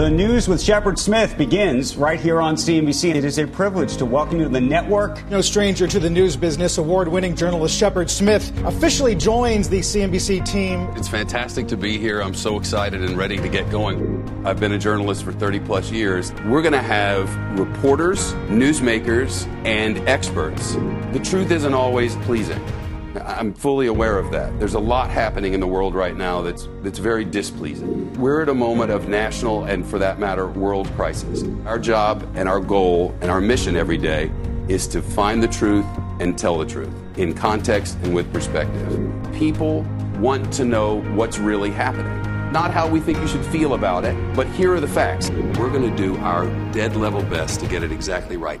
The news with Shepard Smith begins right here on CNBC. It is a privilege to welcome you to the network. No stranger to the news business, award winning journalist Shepard Smith officially joins the CNBC team. It's fantastic to be here. I'm so excited and ready to get going. I've been a journalist for 30 plus years. We're going to have reporters, newsmakers, and experts. The truth isn't always pleasing. I'm fully aware of that. There's a lot happening in the world right now that's that's very displeasing. We're at a moment of national and for that matter world crisis. Our job and our goal and our mission every day is to find the truth and tell the truth in context and with perspective. People want to know what's really happening. Not how we think you should feel about it, but here are the facts. We're going to do our dead level best to get it exactly right.